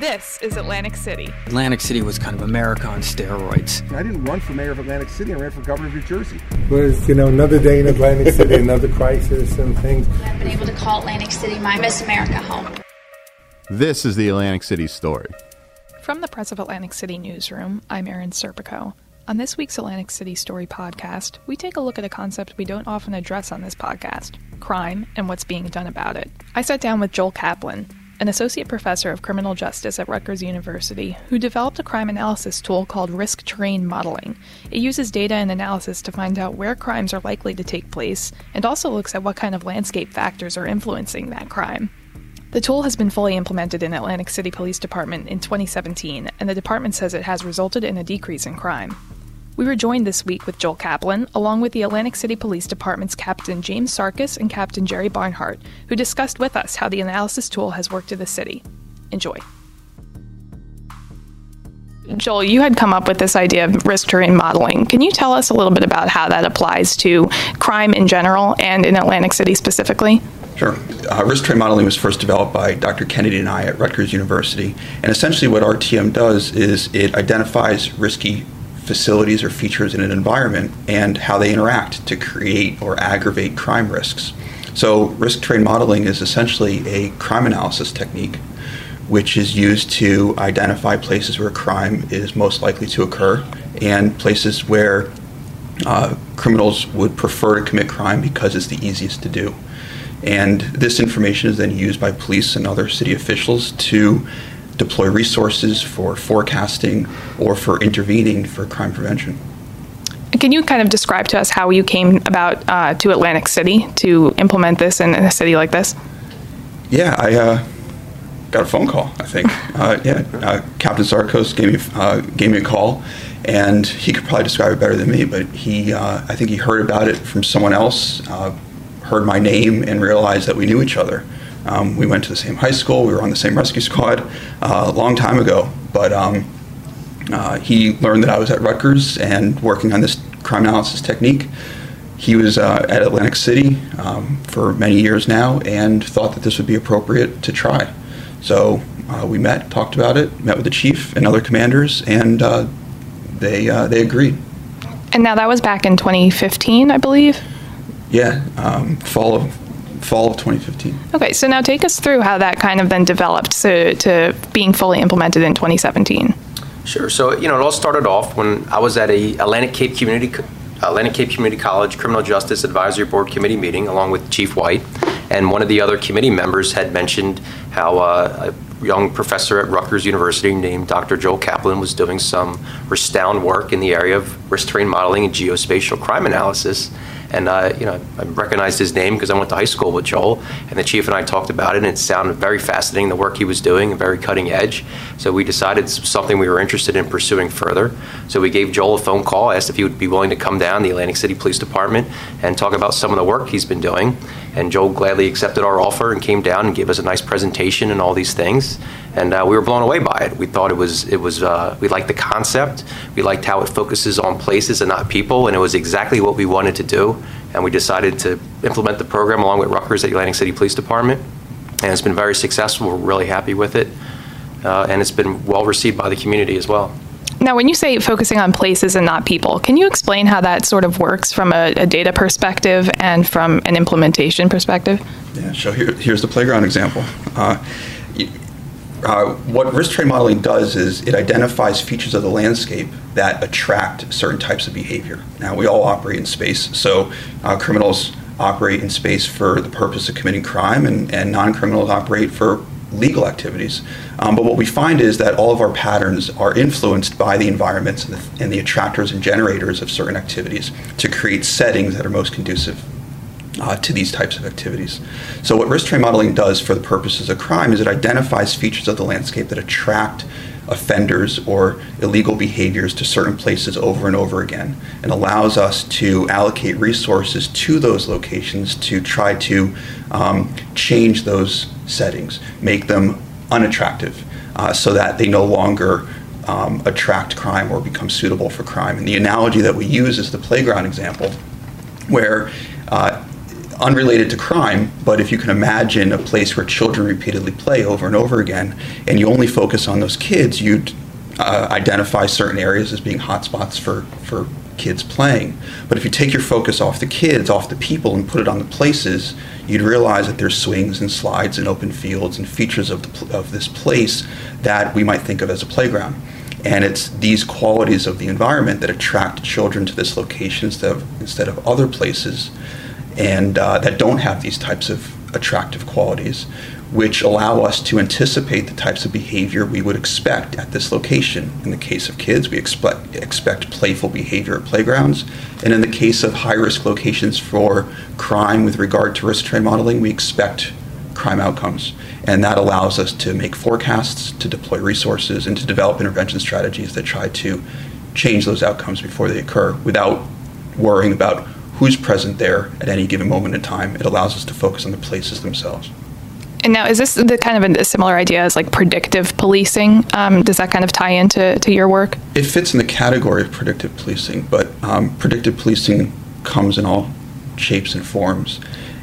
This is Atlantic City. Atlantic City was kind of America on steroids. I didn't run for mayor of Atlantic City. I ran for governor of New Jersey. Was you know another day in Atlantic City, another crisis and things. I've been able to call Atlantic City my Miss America home. This is the Atlantic City story. From the Press of Atlantic City newsroom, I'm Erin Serpico. On this week's Atlantic City Story podcast, we take a look at a concept we don't often address on this podcast crime and what's being done about it. I sat down with Joel Caplan, an associate professor of criminal justice at Rutgers University, who developed a crime analysis tool called risk terrain modeling. It uses data and analysis to find out where crimes are likely to take place and also looks at what kind of landscape factors are influencing that crime. The tool has been fully implemented in Atlantic City Police Department in 2017, and the department says it has resulted in a decrease in crime. We were joined this week with Joel Caplan, along with the Atlantic City Police Department's Captain James Sarkos and Captain Jerry Barnhart, who discussed with us how the analysis tool has worked in the city. Enjoy. Joel, you had come up with this idea of risk terrain modeling. Can you tell us a little bit about how that applies to crime in general and in Atlantic City specifically? Sure. Uh, risk terrain modeling was first developed by Dr. Kennedy and I at Rutgers University. And essentially, what RTM does is it identifies risky facilities or features in an environment and how they interact to create or aggravate crime risks. So, risk terrain modeling is essentially a crime analysis technique which is used to identify places where crime is most likely to occur and places where uh, criminals would prefer to commit crime because it's the easiest to do. And this information is then used by police and other city officials to deploy resources for forecasting or for intervening for crime prevention. Can you kind of describe to us how you came about uh, to Atlantic City to implement this in a city like this? Yeah, I uh, got a phone call. I think. uh, yeah, uh, Captain Sarkos gave me uh, gave me a call, and he could probably describe it better than me. But he, uh, I think he heard about it from someone else, heard my name, and realized that we knew each other. Um, we went to the same high school. We were on the same rescue squad uh, a long time ago. But um, uh, he learned that I was at Rutgers and working on this crime analysis technique. He was uh, at Atlantic City um, for many years now and thought that this would be appropriate to try. So uh, we met, talked about it, met with the chief and other commanders, and uh, they uh, they agreed. And now that was back in 2015, I believe. Yeah, um, fall of fall of 2015. Okay, so now take us through how that kind of then developed to, to being fully implemented in 2017. Sure. So you know, it all started off when I was at a Atlantic Cape Community Atlantic Cape Community College Criminal Justice Advisory Board committee meeting along with Chief White, and one of the other committee members had mentioned how uh, a young professor at Rutgers University named Dr. Joel Caplan was doing some renowned work in the area of risk terrain modeling and geospatial crime analysis and uh, you know, I recognized his name because I went to high school with Joel, and the chief and I talked about it, and it sounded very fascinating, the work he was doing, and very cutting edge. So we decided something we were interested in pursuing further. So we gave Joel a phone call, asked if he would be willing to come down, the Atlantic City Police Department, and talk about some of the work he's been doing. And Joel gladly accepted our offer and came down and gave us a nice presentation and all these things. And uh, we were blown away by it. We thought it was, it was uh, we liked the concept. We liked how it focuses on places and not people. And it was exactly what we wanted to do. And we decided to implement the program along with Rutgers at Atlantic City Police Department. And it's been very successful. We're really happy with it. Uh, and it's been well received by the community as well. Now, when you say focusing on places and not people, can you explain how that sort of works from a, a data perspective and from an implementation perspective? Yeah, so here, here's the playground example. Uh, what risk terrain modeling does is it identifies features of the landscape that attract certain types of behavior. Now, we all operate in space, so uh, criminals operate in space for the purpose of committing crime, and, and non criminals operate for legal activities. Um, but what we find is that all of our patterns are influenced by the environments and the, and the, attractors and generators of certain activities to create settings that are most conducive uh, to these types of activities. So, what risk terrain modeling does for the purposes of crime is it identifies features of the landscape that attract offenders or illegal behaviors to certain places over and over again and allows us to allocate resources to those locations to try to um, change those settings, make them unattractive uh, so that they no longer um, attract crime or become suitable for crime. And the analogy that we use is the playground example, where uh, unrelated to crime, but if you can imagine a place where children repeatedly play over and over again, and you only focus on those kids, you'd uh, identify certain areas as being hotspots for, for kids playing. But if you take your focus off the kids, off the people, and put it on the places, you'd realize that there's swings and slides and open fields and features of, the, of this place that we might think of as a playground. And it's these qualities of the environment that attract children to this location instead of, instead of other places and uh, that don't have these types of attractive qualities, which allow us to anticipate the types of behavior we would expect at this location. In the case of kids, we expect, expect playful behavior at playgrounds. And in the case of high risk locations for crime with regard to risk terrain modeling, we expect crime outcomes. And that allows us to make forecasts, to deploy resources, and to develop intervention strategies that try to change those outcomes before they occur without worrying about who's present there at any given moment in time. It allows us to focus on the places themselves. And now, is this the kind of a similar idea as like predictive policing? Um, does that kind of tie into to your work? It fits in the category of predictive policing, but um, predictive policing comes in all shapes and forms.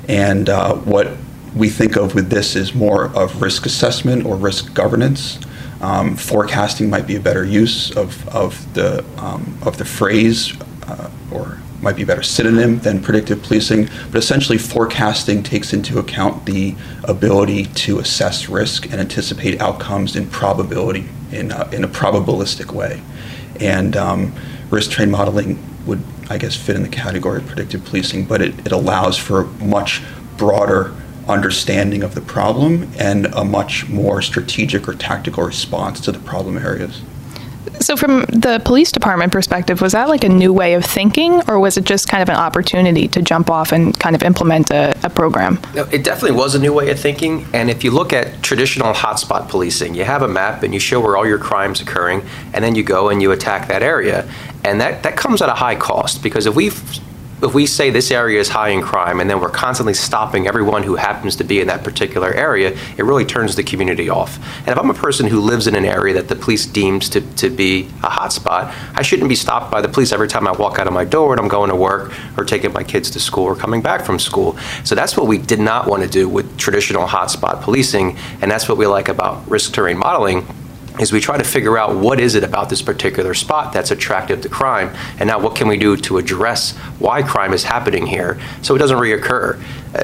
And uh, what we think of with this is more of risk assessment or risk governance. Um, forecasting might be a better use of, of the um, of the phrase, uh, or might be a better synonym than predictive policing. But essentially, forecasting takes into account the ability to assess risk and anticipate outcomes in probability in a, in a probabilistic way. And um, risk terrain modeling would, I guess, fit in the category of predictive policing, but it, it allows for a much broader understanding of the problem and a much more strategic or tactical response to the problem areas. So, from the police department perspective, was that like a new way of thinking, or was it just kind of an opportunity to jump off and kind of implement a, a program? No, it definitely was a new way of thinking. And if you look at traditional hotspot policing, you have a map and you show where all your crimes occurring, and then you go and you attack that area. And that, that comes at a high cost because if we if we say this area is high in crime and then we're constantly stopping everyone who happens to be in that particular area, it really turns the community off. And if I'm a person who lives in an area that the police deems to, to be a hotspot, I shouldn't be stopped by the police every time I walk out of my door and I'm going to work or taking my kids to school or coming back from school. So that's what we did not want to do with traditional hotspot policing, and that's what we like about risk terrain modeling is we try to figure out what is it about this particular spot that's attractive to crime and now what can we do to address why crime is happening here so it doesn't reoccur.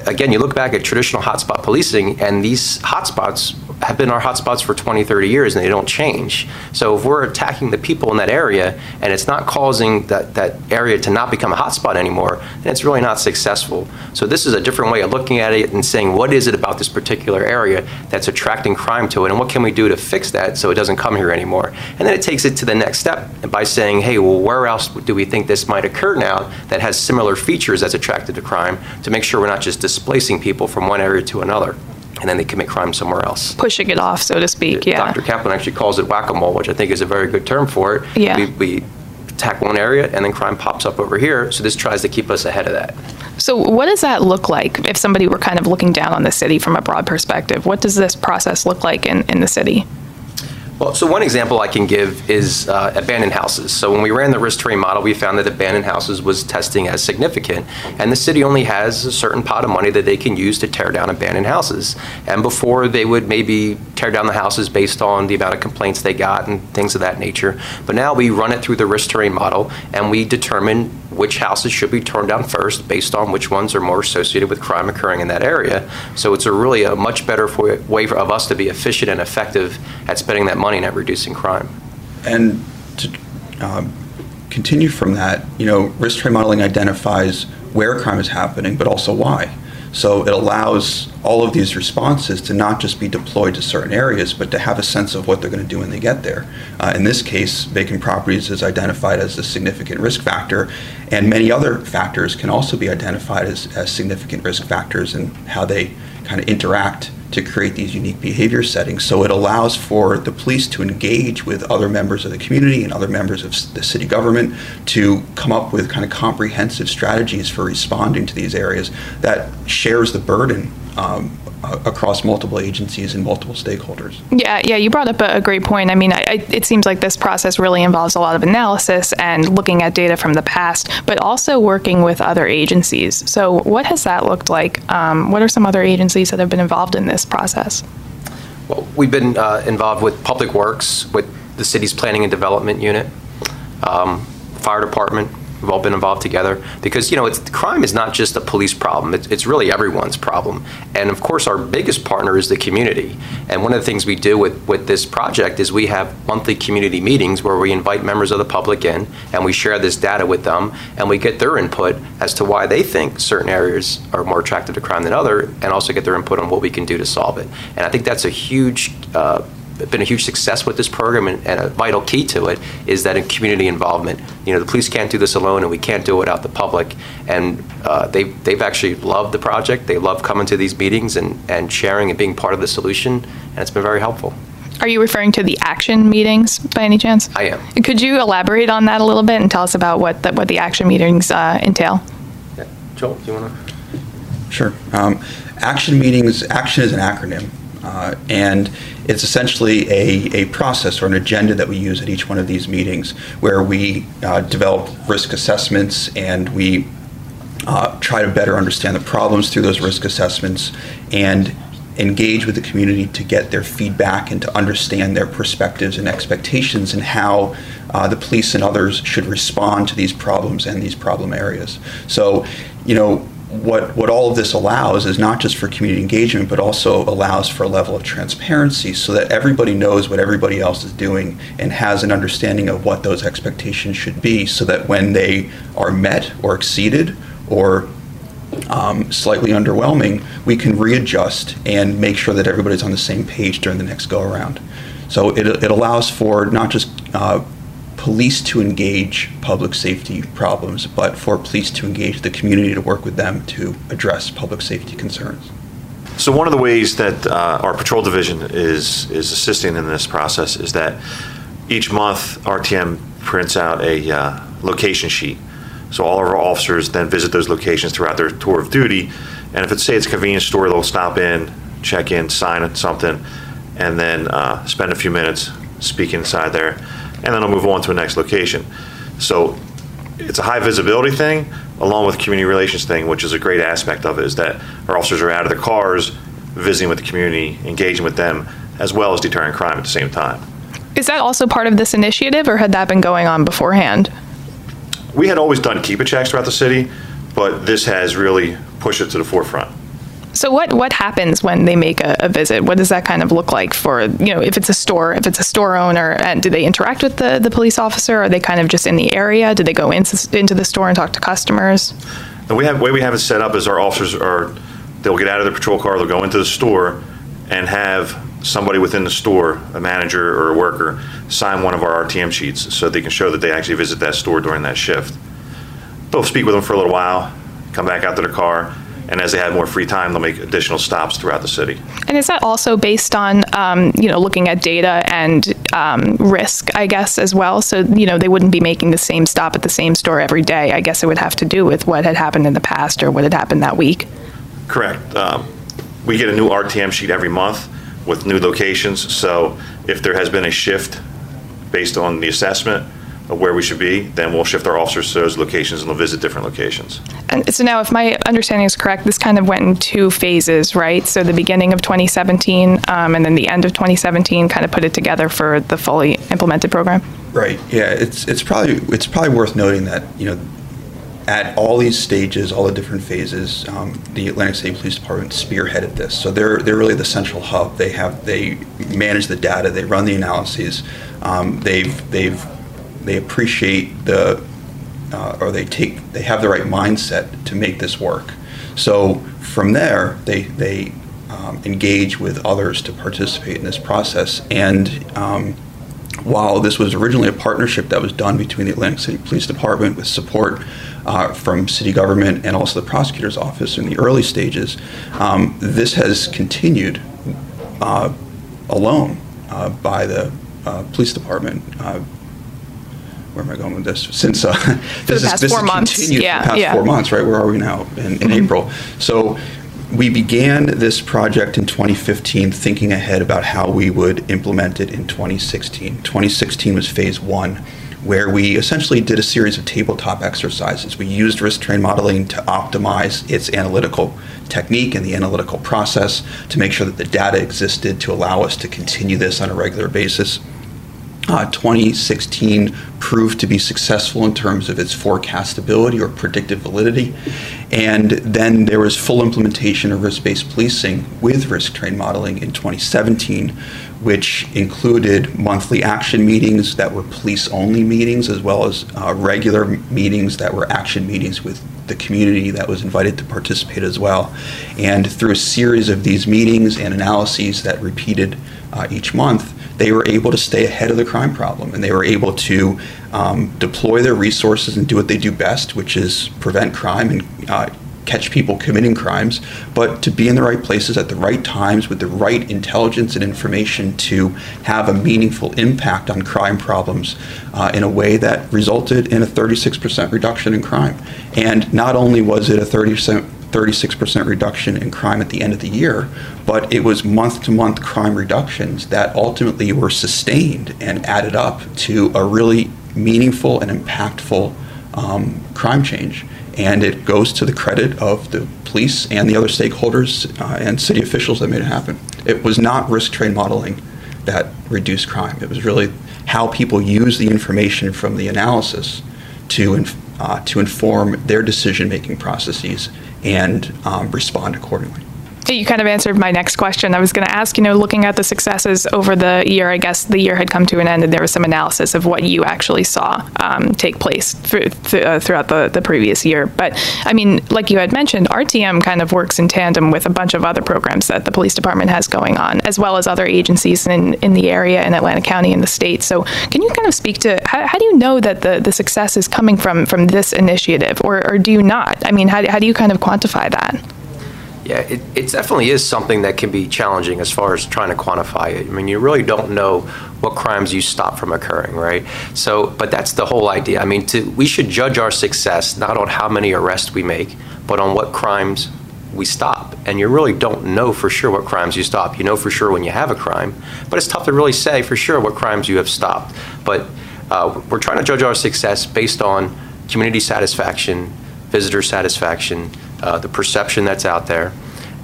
Again you look back at traditional hotspot policing and these hotspots have been our hotspots for 20 30 years and they don't change. So if we're attacking the people in that area and it's not causing that, that area to not become a hotspot anymore then it's really not successful. So this is a different way of looking at it and saying what is it about this particular area that's attracting crime to it and what can we do to fix that so it doesn't come here anymore. And then it takes it to the next step by saying, hey, well, where else do we think this might occur now that has similar features that's attracted to crime to make sure we're not just displacing people from one area to another and then they commit crime somewhere else. Pushing it off, so to speak, yeah. Dr. Caplan actually calls it whack-a-mole, which I think is a very good term for it. Yeah. We, we attack one area and then crime pops up over here, so this tries to keep us ahead of that. So, what does that look like if somebody were kind of looking down on the city from a broad perspective? What does this process look like in, in the city? Well, so one example I can give is uh, abandoned houses. So when we ran the risk terrain model, we found that abandoned houses was testing as significant, and the city only has a certain pot of money that they can use to tear down abandoned houses. And before they would maybe tear down the houses based on the amount of complaints they got and things of that nature. But now we run it through the risk terrain model, and we determine which houses should be torn down first based on which ones are more associated with crime occurring in that area. So it's a really a much better for, way for, of us to be efficient and effective at spending that money and at reducing crime. And to um, continue from that, you know, risk terrain modeling identifies where crime is happening, but also why. So it allows all of these responses to not just be deployed to certain areas, but to have a sense of what they're going to do when they get there. Uh, in this case, vacant properties is identified as a significant risk factor, and many other factors can also be identified as, as significant risk factors and how they kind of interact to create these unique behavior settings. So it allows for the police to engage with other members of the community and other members of the city government to come up with kind of comprehensive strategies for responding to these areas that shares the burden um, across multiple agencies and multiple stakeholders. Yeah, yeah, you brought up a, a great point. I mean, I, I, it seems like this process really involves a lot of analysis and looking at data from the past, but also working with other agencies. So, what has that looked like? Um, what are some other agencies that have been involved in this process? Well, we've been uh, involved with Public Works, with the city's Planning and Development Unit, um, Fire Department. We've all been involved together because you know, crime is not just a police problem. It's, it's really everyone's problem. And of course, our biggest partner is the community. And one of the things we do with with this project is we have monthly community meetings where we invite members of the public in and we share this data with them and we get their input as to why they think certain areas are more attractive to crime than other, and also get their input on what we can do to solve it. And I think that's a huge uh, been a huge success with this program, and, and, a vital key to it is that in community involvement. You know, the police can't do this alone, and we can't do it without the public. And uh, they they've actually loved the project. They love coming to these meetings and and sharing and being part of the solution, and it's been very helpful. Are you referring to the action meetings by any chance? I am. Could you elaborate on that a little bit and tell us about what the, what the action meetings uh, entail? Yeah. Joel, do you want to? Sure. Um, action meetings, action is an acronym. Uh, and it's essentially a, a process or an agenda that we use at each one of these meetings where we uh, develop risk assessments and we uh, try to better understand the problems through those risk assessments and engage with the community to get their feedback and to understand their perspectives and expectations and how uh, the police and others should respond to these problems and these problem areas. So, you know, what, what all of this allows is not just for community engagement, but also allows for a level of transparency so that everybody knows what everybody else is doing and has an understanding of what those expectations should be so that when they are met or exceeded or um, slightly underwhelming, we can readjust and make sure that everybody's on the same page during the next go around. So it, it allows for not just uh, police to engage public safety problems, but for police to engage the community to work with them to address public safety concerns. So one of the ways that uh, our patrol division is is assisting in this process is that each month RTM prints out a uh, location sheet. So all of our officers then visit those locations throughout their tour of duty, and if it's say it's a convenience store, they'll stop in, check in, sign something, and then uh, spend a few minutes speaking inside there and then I'll move on to the next location. So it's a high visibility thing along with community relations thing, which is a great aspect of it, is that our officers are out of their cars, visiting with the community, engaging with them, as well as deterring crime at the same time. Is that also part of this initiative, or had that been going on beforehand? We had always done keep it checks throughout the city, but this has really pushed it to the forefront. So what what happens when they make a, a, visit? What does that kind of look like for you know if it's a store if it's a store owner and do they interact with the, the police officer? Are they kind of just in the area? Do they go into into the store and talk to customers? The way, have, way we have it set up is our officers are they'll get out of the patrol car, they'll go into the store, and have somebody within the store, a manager or a worker, sign one of our RTM sheets so they can show that they actually visit that store during that shift. They'll speak with them for a little while, come back out to their car and as they have more free time, they'll make additional stops throughout the city. And is that also based on, um, you know, looking at data and um, risk, I guess, as well? So, you know, they wouldn't be making the same stop at the same store every day. I guess it would have to do with what had happened in the past or what had happened that week. Correct. Um, we get a new RTM sheet every month with new locations. So if there has been a shift based on the assessment, where we should be, then we'll shift our officers to those locations and they'll visit different locations. And so now, if my understanding is correct, this kind of went in two phases, right? So the beginning of 2017 um, and then the end of 2017 kind of put it together for the fully implemented program. Right. Yeah. It's it's probably it's probably worth noting that you know at all these stages, all the different phases, um, the Atlantic City Police Department spearheaded this. So they're they're really the central hub. They have they manage the data, they run the analyses, um, they've they've they appreciate the uh, or they take they have the right mindset to make this work. So from there, they they um, engage with others to participate in this process. And um, while this was originally a partnership that was done between the Atlantic City Police Department with support uh, from city government and also the prosecutor's office in the early stages, um, this has continued uh, alone uh, by the uh, police department uh, where am I going with this? Since uh, this, is, this four months, continued yeah, for the past yeah. four months, right? Where are we now in, in mm-hmm. April? So we began this project in 2015 thinking ahead about how we would implement it in 2016. 2016 was phase one, where we essentially did a series of tabletop exercises. We used risk terrain modeling to optimize its analytical technique and the analytical process to make sure that the data existed to allow us to continue this on a regular basis. Uh, 2016 proved to be successful in terms of its forecastability or predictive validity. And then there was full implementation of risk based policing with risk terrain modeling in 2017, which included monthly action meetings that were police only meetings, as well as uh, regular meetings that were action meetings with the community that was invited to participate as well. And through a series of these meetings and analyses that repeated uh, each month, they were able to stay ahead of the crime problem and they were able to um, deploy their resources and do what they do best, which is prevent crime and uh, catch people committing crimes, but to be in the right places at the right times with the right intelligence and information to have a meaningful impact on crime problems uh, in a way that resulted in a 36% reduction in crime. And not only was it a 30% 36% reduction in crime at the end of the year, but it was month to month crime reductions that ultimately were sustained and added up to a really meaningful and impactful um, crime change. And it goes to the credit of the police and the other stakeholders uh, and city officials that made it happen. It was not risk terrain modeling that reduced crime, it was really how people use the information from the analysis to, inf- uh, to inform their decision making processes and um, respond accordingly. You kind of answered my next question. I was going to ask, you know, looking at the successes over the year, I guess the year had come to an end and there was some analysis of what you actually saw um, take place th- uh, throughout the, the previous year. But I mean, like you had mentioned, RTM kind of works in tandem with a bunch of other programs that the police department has going on, as well as other agencies in, in the area in Atlantic County and the state. So can you kind of speak to how, how do you know that the, the success is coming from, from this initiative or, or do you not? I mean, how, how do you kind of quantify that? Yeah, it, it definitely is something that can be challenging as far as trying to quantify it. I mean, you really don't know what crimes you stop from occurring, right? So, but that's the whole idea. I mean, to, we should judge our success not on how many arrests we make, but on what crimes we stop. And you really don't know for sure what crimes you stop. You know for sure when you have a crime, but it's tough to really say for sure what crimes you have stopped. But uh, we're trying to judge our success based on community satisfaction, visitor satisfaction, uh, the perception that's out there.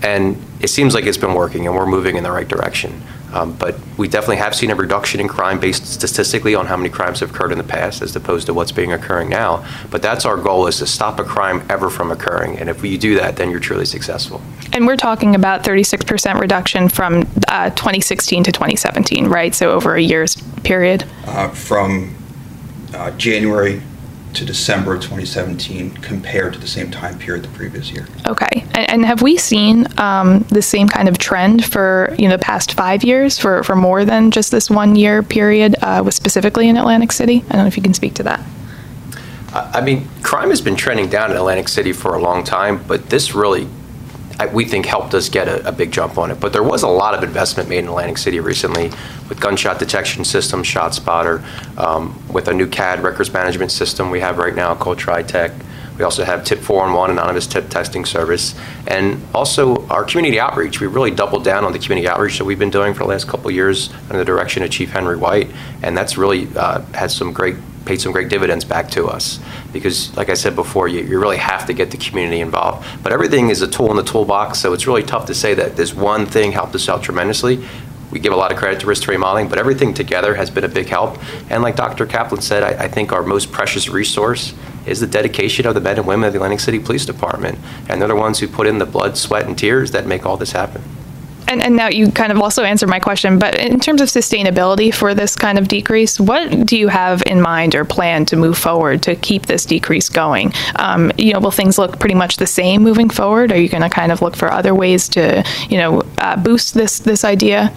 And it seems like it's been working and we're moving in the right direction. Um, but we definitely have seen a reduction in crime based statistically on how many crimes have occurred in the past as opposed to what's being occurring now. But that's our goal is to stop a crime ever from occurring. And if you do that, then you're truly successful. And we're talking about 36% reduction from uh, 2016 to 2017, right? So over a year's period? Uh, from uh, January to December of 2017 compared to the same time period the previous year. Okay. And, and have we seen um, the same kind of trend for you know the past five years for, for more than just this one year period, uh, with specifically in Atlantic City? I don't know if you can speak to that. I mean, crime has been trending down in Atlantic City for a long time, but this really we think helped us get a, a, big jump on it. But there was a lot of investment made in Atlantic City recently with gunshot detection system, ShotSpotter, um, with a new CAD records management system we have right now called TriTech. We also have Tip 411 anonymous tip testing service, and also our community outreach. We really doubled down on the community outreach that we've been doing for the last couple years under the direction of Chief Henry White, and that's really uh, had some great paid some great dividends back to us. Because like i said before you, you really have to get the community involved. But everything is a tool in the toolbox so it's really tough to say that this one thing helped us out tremendously. We give a lot of credit to risk terrain modeling but everything together has been a big help. And like dr caplan said I, I think our most precious resource is the dedication of the men and women of the atlantic city police department. And they're the ones who put in the blood sweat and tears that make all this happen and, and now you kind of also answered my question, but in terms of sustainability for this kind of decrease, what do you have in mind or plan to move forward to keep this decrease going? Um, you know, will things look pretty much the same moving forward? Are you going to kind of look for other ways to, you know, uh, boost this this idea?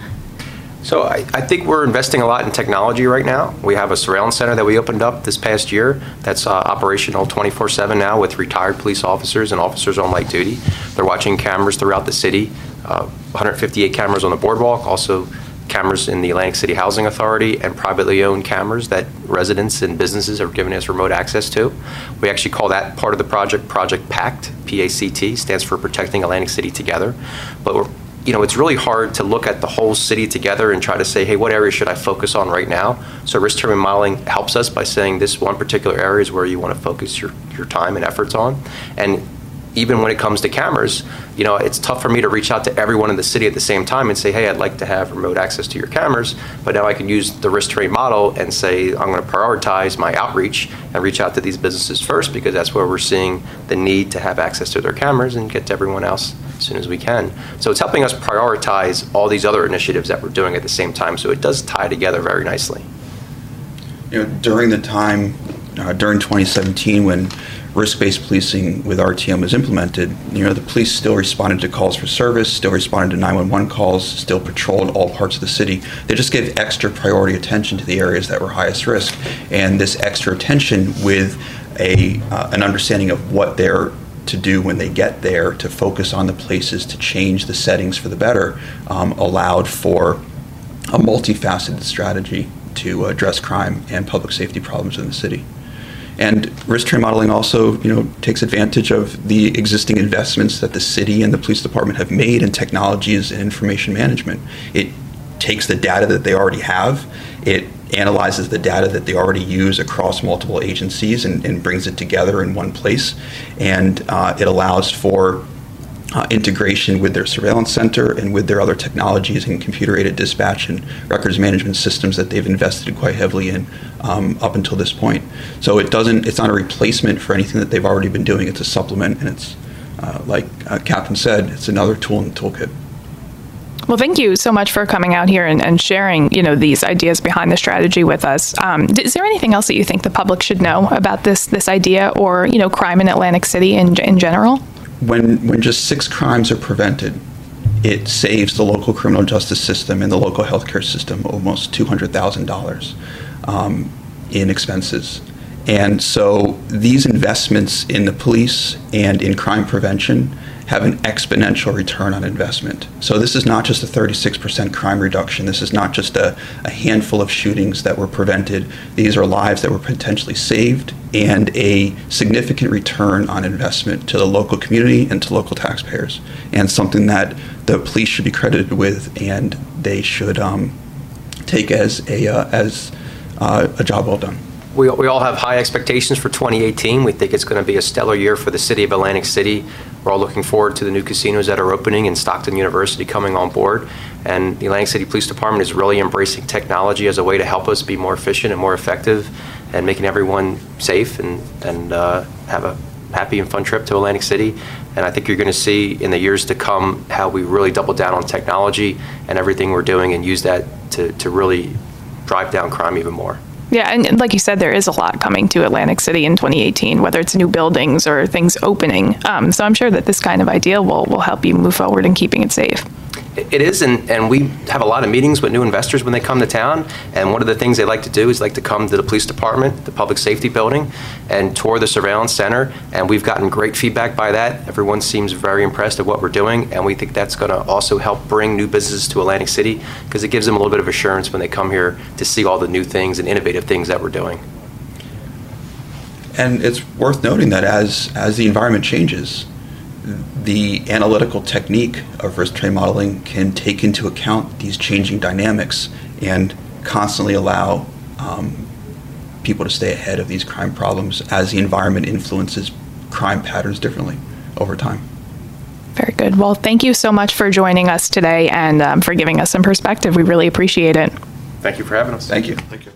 So I, I, think we're investing a lot in technology right now. We have a surveillance center that we opened up this past year that's uh, operational 24/7 now with retired police officers and officers on light duty. They're watching cameras throughout the city. Uh, 158 cameras on the boardwalk, also cameras in the Atlantic City Housing Authority and privately owned cameras that residents and businesses are giving us remote access to. We actually call that part of the project Project PACT, P-A-C-T, stands for Protecting Atlantic City Together. But you know, it's really hard to look at the whole city together and try to say, hey, what area should I focus on right now? So risk terrain modeling helps us by saying this one particular area is where you want to focus your, your time and efforts on. And even when it comes to cameras, you know, it's tough for me to reach out to everyone in the city at the same time and say, hey, I'd like to have remote access to your cameras. But now I can use the risk terrain model and say, I'm going to prioritize my outreach and reach out to these businesses first because that's where we're seeing the need to have access to their cameras and get to everyone else as soon as we can. So it's helping us prioritize all these other initiatives that we're doing at the same time. So it does tie together very nicely. You know, during the time, uh, during 2017, when risk-based policing with RTM was implemented, you know, the police still responded to calls for service, still responded to 911 calls, still patrolled all parts of the city. They just gave extra priority attention to the areas that were highest risk, and this extra attention with a uh, an understanding of what they're to do when they get there to focus on the places to change the settings for the better um, allowed for a multifaceted strategy to address crime and public safety problems in the city. And risk terrain modeling also, you know, takes advantage of the existing investments that the city and the police department have made in technologies and information management. It takes the data that they already have, it analyzes the data that they already use across multiple agencies and, and brings it together in one place. And uh, it allows for uh, integration with their surveillance center and with their other technologies and computer aided dispatch and records management systems that they've invested quite heavily in um, up until this point. So it doesn't, it's not a replacement for anything that they've already been doing. It's a supplement, and it's, uh, like uh, Captain said, it's another tool in the toolkit. Well, thank you so much for coming out here and, and sharing, you know, these ideas behind the strategy with us. Um, is there anything else that you think the public should know about this this idea, or you know, crime in Atlantic City in in general? When when just six crimes are prevented, it saves the local criminal justice system and the local healthcare system almost two hundred thousand um, dollars in expenses. And so these investments in the police and in crime prevention have an exponential return on investment. So this is not just a 36% crime reduction. This is not just a, a, handful of shootings that were prevented. These are lives that were potentially saved and a significant return on investment to the local community and to local taxpayers, and something that the police should be credited with and they should um, take as a uh, as uh, a job well done. We, we all have high expectations for 2018. We think it's going to be a stellar year for the city of Atlantic City. We're all looking forward to the new casinos that are opening and Stockton University coming on board. And the Atlantic City Police Department is really embracing technology as a way to help us be more efficient and more effective and making everyone safe and, and uh, have a happy and fun trip to Atlantic City. And I think you're going to see in the years to come how we really double down on technology and everything we're doing and use that to, to really drive down crime even more. Yeah, and like you said, there is a lot coming to Atlantic City in 2018, whether it's new buildings or things opening. Um, so I'm sure that this kind of idea will, will help you move forward in keeping it safe. It is, and, and we have a lot of meetings with new investors when they come to town. And one of the things they like to do is like to come to the police department, the public safety building, and tour the surveillance center. And we've gotten great feedback by that. Everyone seems very impressed at what we're doing, and we think that's going to also help bring new businesses to Atlantic City because it gives them a little bit of assurance when they come here to see all the new things and innovative things that we're doing. And it's worth noting that as as the environment changes, the analytical technique of risk terrain modeling can take into account these changing dynamics and constantly allow um, people to stay ahead of these crime problems as the environment influences crime patterns differently over time. Very good. Well, thank you so much for joining us today and um, for giving us some perspective. We really appreciate it. Thank you for having us. Thank you. Thank you.